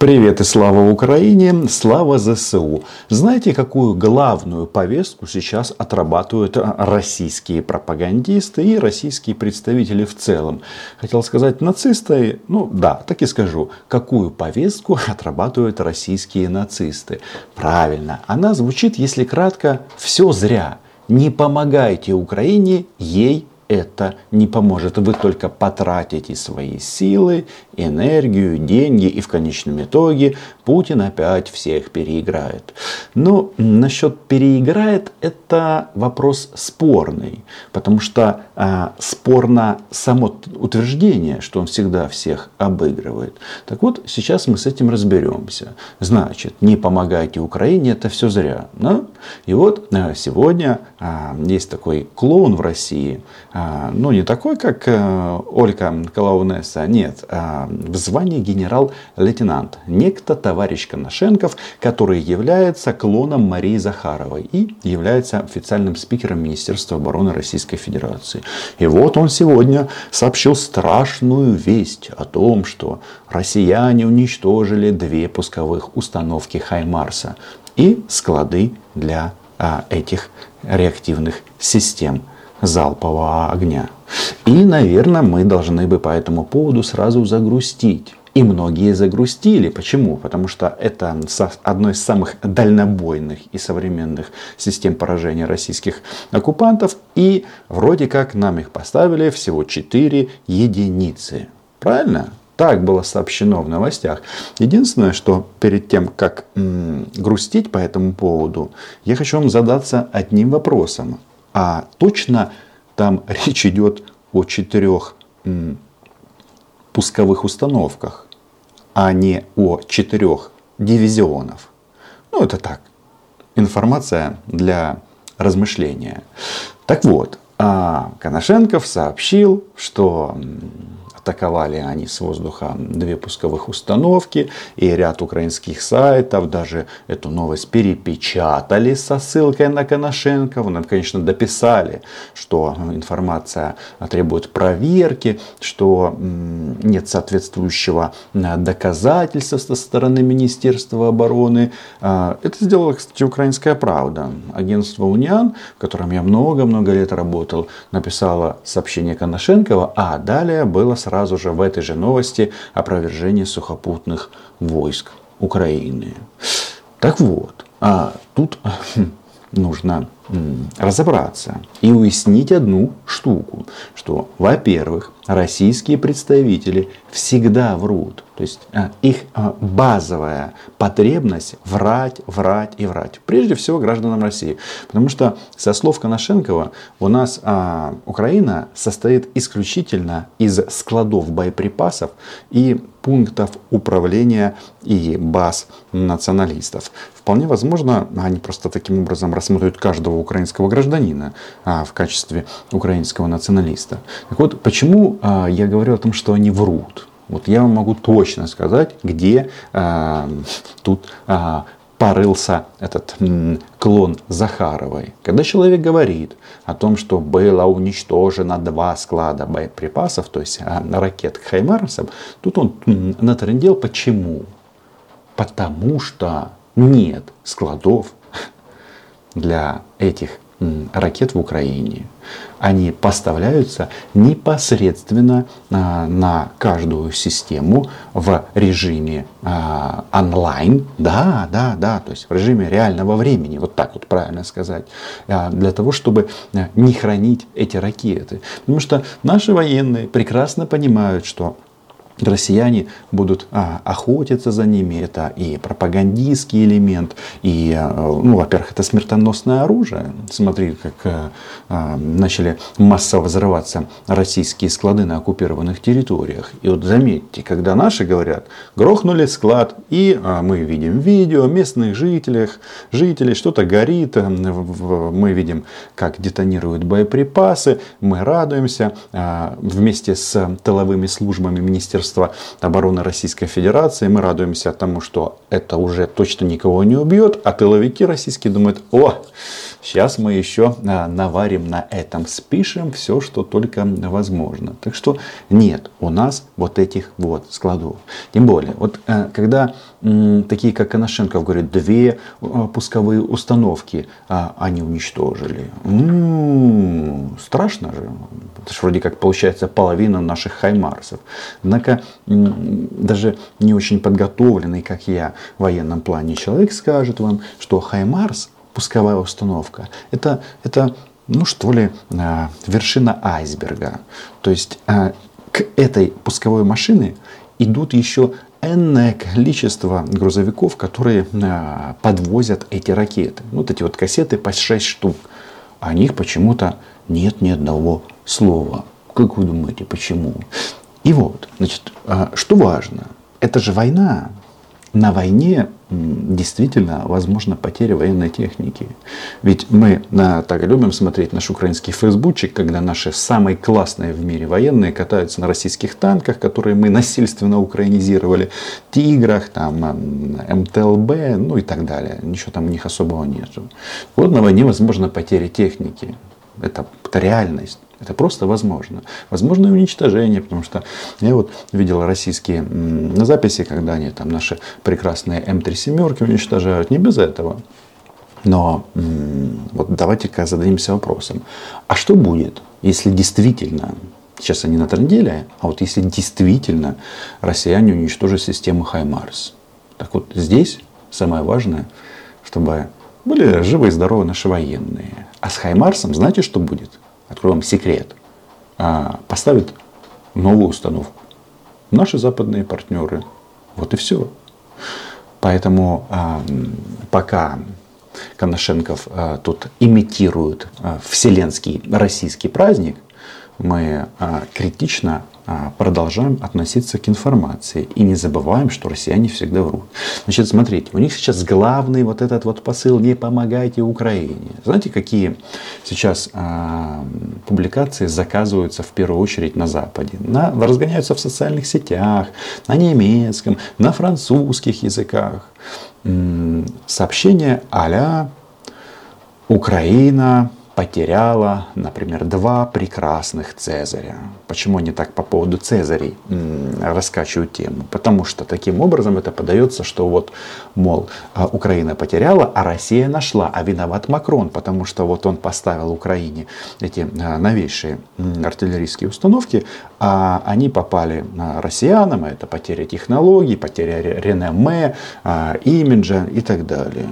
Привет и слава Украине, слава ЗСУ. Знаете, какую главную повестку сейчас отрабатывают российские пропагандисты и российские представители в целом? Хотел сказать нацисты, ну да, так и скажу. Какую повестку отрабатывают российские нацисты? Правильно, она звучит, если кратко, все зря. Не помогайте Украине, ей это не поможет. Вы только потратите свои силы, энергию, деньги и в конечном итоге Путин опять всех переиграет. Но насчет переиграет это вопрос спорный, потому что а, спорно само утверждение, что он всегда всех обыгрывает. Так вот, сейчас мы с этим разберемся. Значит, не помогайте Украине, это все зря. Да? И вот а, сегодня а, есть такой клоун в России, а, ну не такой, как э, Ольга Колоунесса, нет, а в звании генерал-лейтенант. Некто товарищ Коношенков, который является клоном Марии Захаровой и является официальным спикером Министерства обороны Российской Федерации. И вот он сегодня сообщил страшную весть о том, что россияне уничтожили две пусковых установки Хаймарса и склады для а, этих реактивных систем залпового огня. И, наверное, мы должны бы по этому поводу сразу загрустить. И многие загрустили. Почему? Потому что это одно из самых дальнобойных и современных систем поражения российских оккупантов. И вроде как нам их поставили всего 4 единицы. Правильно? Так было сообщено в новостях. Единственное, что перед тем, как м- грустить по этому поводу, я хочу вам задаться одним вопросом. А точно там речь идет о четырех м, пусковых установках, а не о четырех дивизионов. Ну, это так, информация для размышления. Так вот, а Коношенков сообщил, что Атаковали они с воздуха две пусковых установки и ряд украинских сайтов даже эту новость перепечатали со ссылкой на Коношенкова. Нам, конечно, дописали, что информация требует проверки, что нет соответствующего доказательства со стороны Министерства обороны. А, это сделала, кстати, украинская правда. Агентство Униан, в котором я много-много лет работал, написало сообщение Коношенкова, а далее было сразу сразу же в этой же новости опровержение сухопутных войск Украины. Так вот, а тут хм, нужно разобраться и уяснить одну штуку, что, во-первых, российские представители всегда врут. То есть а, их а, базовая потребность врать, врать и врать. Прежде всего гражданам России. Потому что со слов Коношенкова у нас а, Украина состоит исключительно из складов боеприпасов и пунктов управления и баз националистов. Вполне возможно, они просто таким образом рассматривают каждого украинского гражданина а, в качестве украинского националиста. Так вот, почему а, я говорю о том, что они врут? Вот я вам могу точно сказать, где а, тут а, порылся этот м, клон Захаровой. Когда человек говорит о том, что было уничтожено два склада боеприпасов, то есть а, ракет Хаймарсом, тут он м, натрендел. Почему? Потому что нет складов для этих ракет в Украине. Они поставляются непосредственно а, на каждую систему в режиме а, онлайн. Да, да, да, то есть в режиме реального времени, вот так вот правильно сказать, а, для того, чтобы не хранить эти ракеты. Потому что наши военные прекрасно понимают, что россияне будут а, охотиться за ними. Это и пропагандистский элемент, и, а, ну, во-первых, это смертоносное оружие. Смотри, как а, а, начали массово взрываться российские склады на оккупированных территориях. И вот заметьте, когда наши говорят, грохнули склад, и а, мы видим видео местных жителей, жителей, что-то горит, а, мы видим, как детонируют боеприпасы, мы радуемся а, вместе с тыловыми службами Министерства Министерства обороны Российской Федерации. Мы радуемся тому, что это уже точно никого не убьет. А тыловики российские думают, о, сейчас мы еще а, наварим на этом, спишем все, что только возможно. Так что нет у нас вот этих вот складов. Тем более, вот э, когда такие как Коношенков говорят, две э, пусковые установки а, они уничтожили. М-м-м, страшно же. Это же вроде как получается половина наших хаймарсов. Однако даже не очень подготовленный, как я, в военном плане человек скажет вам, что хаймарс, пусковая установка, это, это ну что ли, э, вершина айсберга. То есть э, к этой пусковой машине идут еще энное количество грузовиков, которые а, подвозят эти ракеты. Вот эти вот кассеты по 6 штук. О них почему-то нет ни одного слова. Как вы думаете, почему? И вот, значит, а, что важно, это же война. На войне действительно возможна потеря военной техники. Ведь мы на, так любим смотреть наш украинский фейсбучик, когда наши самые классные в мире военные катаются на российских танках, которые мы насильственно украинизировали, тиграх, там, МТЛБ, ну и так далее. Ничего там у них особого нет. Вот на войне возможна потеря техники. Это, это реальность. Это просто возможно. Возможно и уничтожение, потому что я вот видел российские на записи, когда они там наши прекрасные М3 семерки уничтожают. Не без этого. Но вот давайте-ка зададимся вопросом. А что будет, если действительно, сейчас они на тренделе, а вот если действительно россияне уничтожат систему Хаймарс? Так вот здесь самое важное, чтобы были живы и здоровы наши военные. А с Хаймарсом знаете, что будет? Открою вам секрет, а, поставят новую установку. Наши западные партнеры. Вот и все. Поэтому а, пока Коношенков а, тут имитирует вселенский российский праздник, мы критично продолжаем относиться к информации и не забываем, что россияне всегда врут. Значит, смотрите, у них сейчас главный вот этот вот посыл «не помогайте Украине». Знаете, какие сейчас а, публикации заказываются в первую очередь на Западе? На, разгоняются в социальных сетях, на немецком, на французских языках. М-м, сообщения а Украина потеряла, например, два прекрасных Цезаря. Почему они так по поводу Цезарей раскачивают тему? Потому что таким образом это подается, что вот, мол, а, Украина потеряла, а Россия нашла, а виноват Макрон, потому что вот он поставил Украине эти а, новейшие артиллерийские установки, а они попали россиянам, это потеря технологий, потеря реноме, а, имиджа и так далее.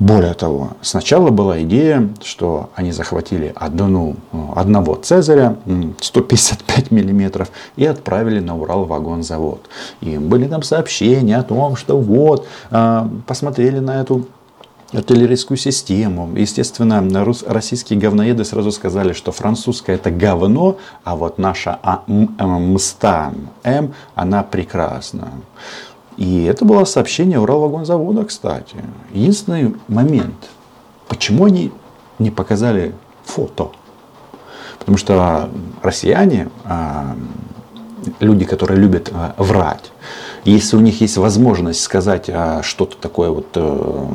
Более того, сначала была идея, что они захватили одну, одного Цезаря 155 миллиметров и отправили на Урал вагонзавод. И были там сообщения о том, что вот, а, посмотрели на эту артиллерийскую систему. Естественно, российские говноеды сразу сказали, что французская это говно, а вот наша а, МСТА М, она прекрасна. И это было сообщение Уралвагонзавода, кстати. Единственный момент, почему они не показали фото? Потому что россияне, а, люди, которые любят а, врать, если у них есть возможность сказать а, что-то такое вот э,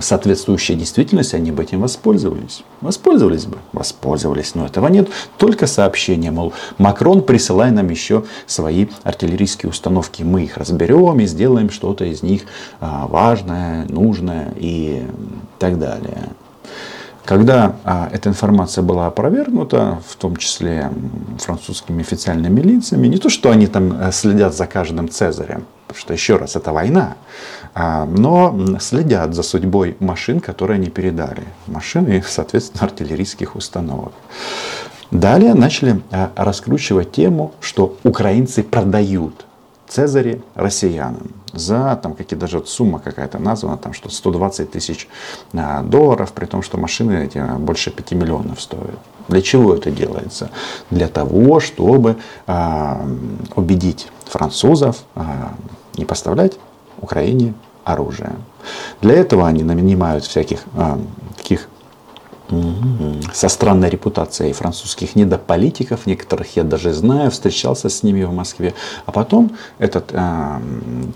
соответствующее действительности, они бы этим воспользовались. Воспользовались бы. Воспользовались. Но этого нет. Только сообщение, мол, Макрон, присылай нам еще свои артиллерийские установки. Мы их разберем и сделаем что-то из них а, важное, нужное и так далее. Когда а, эта информация была опровергнута, в том числе французскими официальными лицами, не то, что они там э, следят за каждым Цезарем, потому что, еще раз, это война, а, но следят за судьбой машин, которые они передали. Машины, соответственно, артиллерийских установок. Далее начали а, раскручивать тему, что украинцы продают Цезаре россиянам за там какие даже сумма какая-то названа, там что 120 тысяч а, долларов, при том, что машины эти больше 5 миллионов стоят. Для чего это делается? Для того, чтобы а, убедить французов а, не поставлять Украине оружие. Для этого они нанимают всяких а, таких со странной репутацией французских недополитиков, некоторых я даже знаю, встречался с ними в Москве. А потом этот э,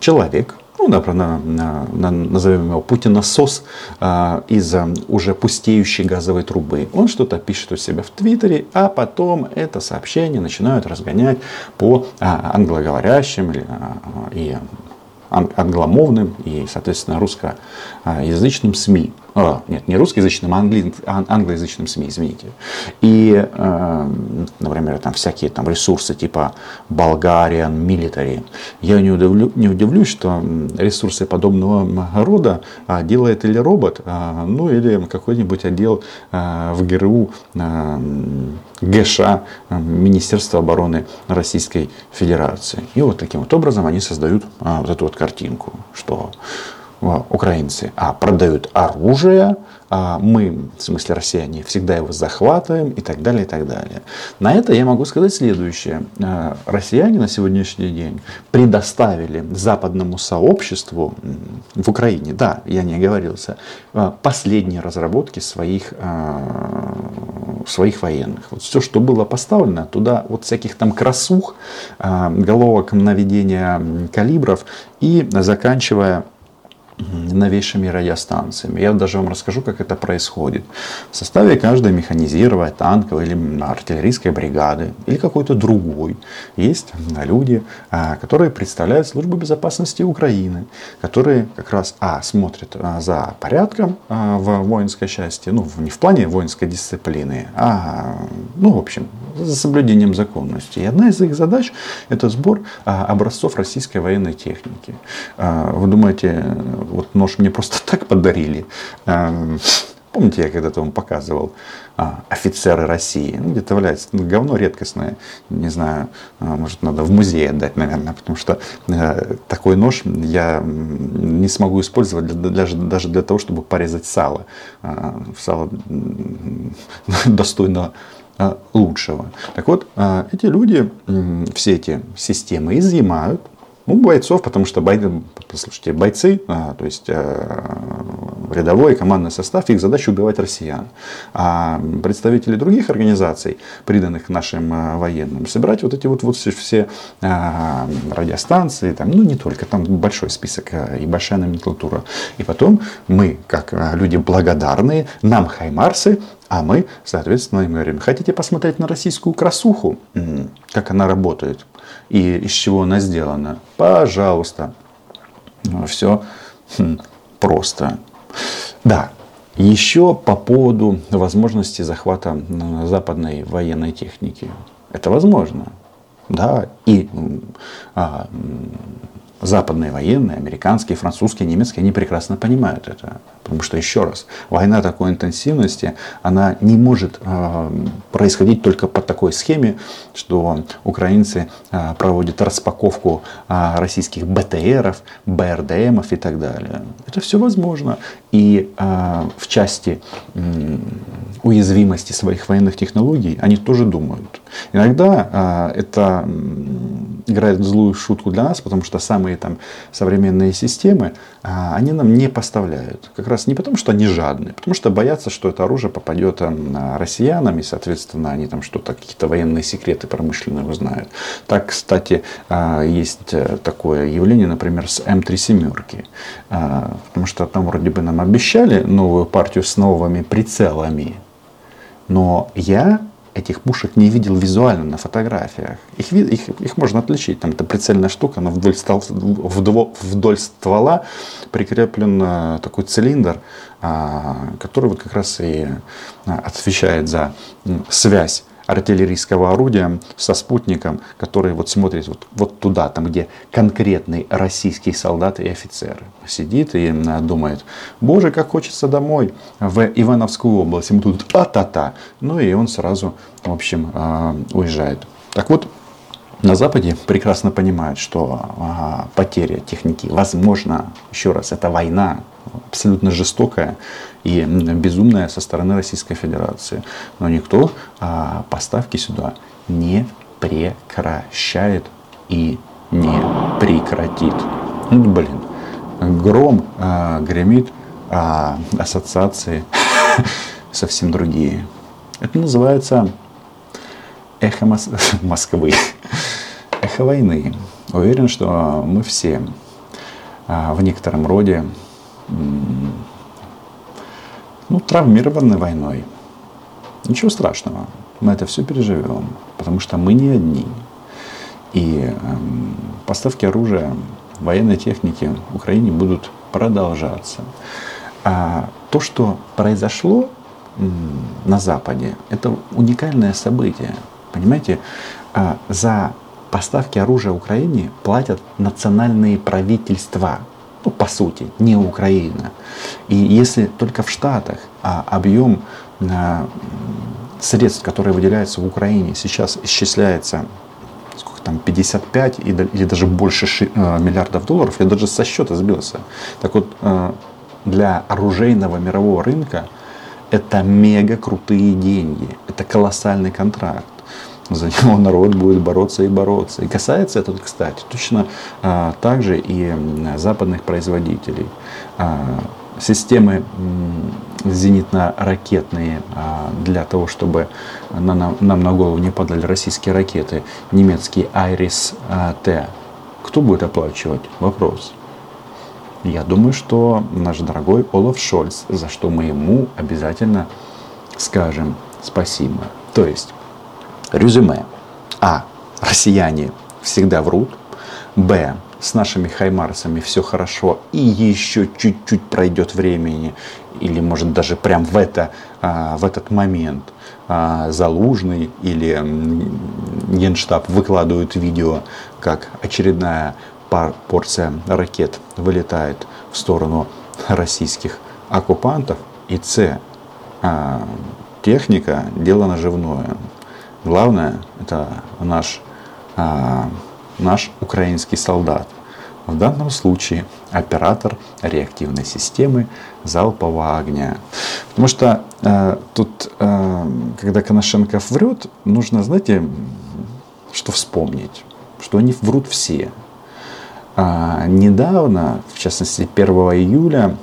человек, ну, например, назовем его Путиносос э, из э, уже пустеющей газовой трубы. Он что-то пишет у себя в Твиттере, а потом это сообщение начинают разгонять по э, англоговорящим э, и англомовным и, соответственно, русскоязычным СМИ. А, нет, не русскоязычным, а англи, англоязычным СМИ, извините. И, э, например, там всякие там ресурсы типа Bulgarian Military. Я не, удивлю, не удивлюсь, что ресурсы подобного рода а, делает или робот, а, ну или какой-нибудь отдел в ГРУ а, ГШ Министерства обороны Российской Федерации. И вот таким вот образом они создают вот эту вот картинку, что украинцы а, продают оружие, а мы, в смысле россияне, всегда его захватываем и так далее, и так далее. На это я могу сказать следующее. А, россияне на сегодняшний день предоставили западному сообществу в Украине, да, я не оговорился, а, последние разработки своих, а, своих военных. Вот все, что было поставлено, туда вот всяких там красух, головок наведения калибров и заканчивая новейшими радиостанциями. Я даже вам расскажу, как это происходит. В составе каждой механизированной танковой или артиллерийской бригады или какой-то другой есть люди, а, которые представляют службу безопасности Украины, которые как раз а, смотрят а, за порядком а, в воинской части, ну не в плане воинской дисциплины, а ну в общем за соблюдением законности. И одна из их задач это сбор образцов российской военной техники. Вы думаете, вот нож мне просто так подарили. Эм, помните, я когда-то вам показывал а, офицеры России. Ну, где-то валяется. Ну, говно редкостное. Не знаю, а, может, надо в музей отдать, наверное, потому что э, такой нож я не смогу использовать для, даже, даже для того, чтобы порезать сало. А, сало достойно а, лучшего. Так вот, а, эти люди все эти системы изъимают, ну, бойцов, потому что бойцы, послушайте, бойцы, а, то есть э, рядовой командный состав, их задача убивать россиян. А представители других организаций, приданных нашим э, военным, собирать вот эти вот, вот все, все э, радиостанции, там, ну не только, там большой список э, и большая номенклатура. И потом мы, как люди благодарные, нам хаймарсы, а мы, соответственно, им говорим, хотите посмотреть на российскую красуху, как она работает и из чего она сделана? Пожалуйста. Ну, Все хм, просто. Да, еще по поводу возможности захвата западной военной техники. Это возможно. Да, и а, западные военные, американские, французские, немецкие, они прекрасно понимают это. Потому что, еще раз, война такой интенсивности, она не может э, происходить только по такой схеме, что украинцы э, проводят распаковку э, российских БТРов, БРДМов и так далее. Это все возможно. И э, в части э, уязвимости своих военных технологий они тоже думают. Иногда э, это играет злую шутку для нас, потому что самые там, современные системы, э, они нам не поставляют. Как раз раз не потому, что они жадные, потому что боятся, что это оружие попадет россиянам, и, соответственно, они там что-то, какие-то военные секреты промышленные узнают. Так, кстати, а, есть э, такое явление, например, с М3 семерки. А, потому что там вроде бы нам обещали новую партию с новыми прицелами. Но я этих пушек не видел визуально на фотографиях. Их, их, их можно отличить. Там это прицельная штука, она вдоль, стол, вдоль, вдоль ствола прикреплен э, такой цилиндр, а, который вот как раз и а, отвечает за связь артиллерийского орудия со спутником, который вот смотрит вот, вот туда, там где конкретный российский солдат и офицер сидит и думает, боже, как хочется домой в Ивановскую область, ему тут а-та-та, ну и он сразу, в общем, а, уезжает. Так вот, на Западе прекрасно понимают, что а, потеря техники возможно, еще раз, это война, абсолютно жестокая и безумная со стороны Российской Федерации. Но никто а, поставки сюда не прекращает и не прекратит. Ну, блин, гром а, гремит, а ассоциации совсем другие. Это называется эхо Мос... Москвы, эхо войны. Уверен, что мы все а, в некотором роде ну, травмированы войной. Ничего страшного, мы это все переживем, потому что мы не одни. И э, поставки оружия, военной техники в Украине будут продолжаться. А то, что произошло на Западе, это уникальное событие. Понимаете, а за поставки оружия Украине платят национальные правительства. Ну, по сути, не Украина. И если только в Штатах а объем а, средств, которые выделяются в Украине, сейчас исчисляется сколько там, 55 или даже больше а, миллиардов долларов, я даже со счета сбился. Так вот, а, для оружейного мирового рынка это мега крутые деньги, это колоссальный контракт. За него народ будет бороться и бороться. И касается это, кстати, точно а, также и западных производителей. А, системы зенитно-ракетные а, для того, чтобы нам, на голову не падали российские ракеты, немецкий Айрис-Т. Кто будет оплачивать? Вопрос. Я думаю, что наш дорогой Олаф Шольц, за что мы ему обязательно скажем спасибо. То есть, резюме. А. Россияне всегда врут. Б. С нашими хаймарсами все хорошо и еще чуть-чуть пройдет времени, или может даже прям в, это, а, в этот момент а, Залужный или Генштаб выкладывают видео, как очередная порция ракет вылетает в сторону российских оккупантов. И С. А, техника – дело наживное. Главное – это наш, а, наш украинский солдат. В данном случае оператор реактивной системы залпового огня. Потому что э, тут, э, когда Коношенко врет, нужно, знаете, что вспомнить, что они врут все. А недавно, в частности 1 июля,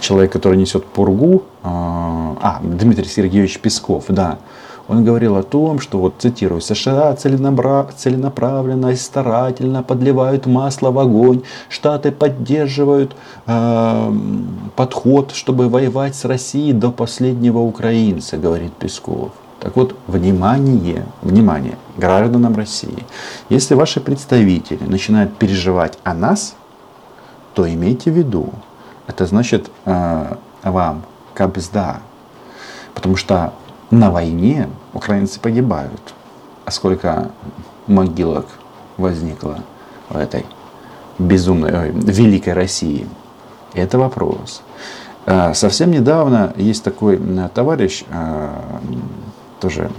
человек, который несет пургу, а, а, Дмитрий Сергеевич Песков, да, он говорил о том, что, вот цитирую, США целенаправленно и старательно подливают масло в огонь, Штаты поддерживают э, подход, чтобы воевать с Россией до последнего украинца, говорит Песков. Так вот, внимание, внимание гражданам России. Если ваши представители начинают переживать о нас, то имейте в виду, это значит э, вам кабзда. Потому что на войне украинцы погибают. А сколько могилок возникло в этой безумной, ой, великой России? Это вопрос. Э, совсем недавно есть такой товарищ, э, тоже,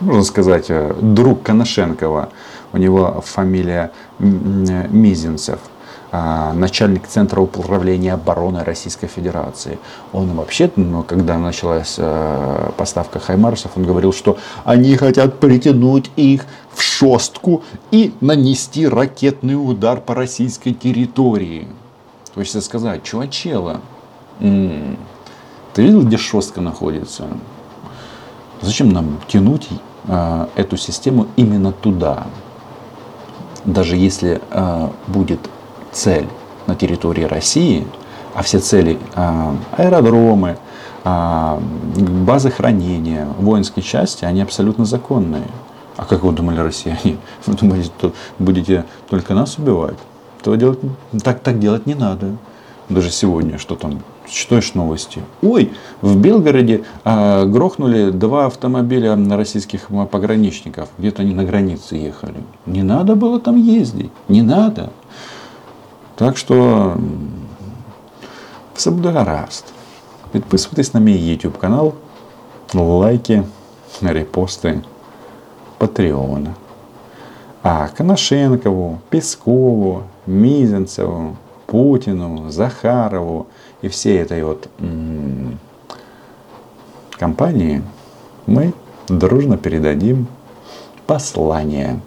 можно сказать, э, друг Коношенкова. У него фамилия Мизинцев а, начальник Центра управления обороны Российской Федерации. Он вообще, ну, когда началась э, поставка Хаймарсов, он говорил, что они хотят притянуть их в шостку и нанести ракетный удар по российской территории. То есть сказать, чувачела, м-м, ты видел, где шостка находится? Зачем нам тянуть э, эту систему именно туда? Даже если э, будет цель на территории России, а все цели э, аэродромы, э, базы хранения, воинские части, они абсолютно законные. А как вы думали, россияне? Вы думаете, что будете только нас убивать? То делать, так, так делать не надо. Даже сегодня, что там читаешь новости. Ой, в Белгороде э, грохнули два автомобиля российских пограничников. Где-то они на границе ехали. Не надо было там ездить. Не надо. Так що все буде гаразд. Підписуйтесь на мій YouTube канал, лайки, репости, Patreon. А Коношенкову, Пескову, Мизинцеву, Путину, Захарову и всей этой вот м- компании мы дружно передадим послание.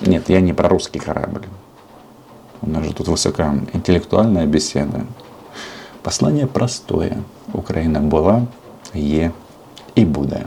Нет, я не про русский корабль. У нас же тут высокоинтеллектуальная беседа. Послание простое. Украина была, е и буде.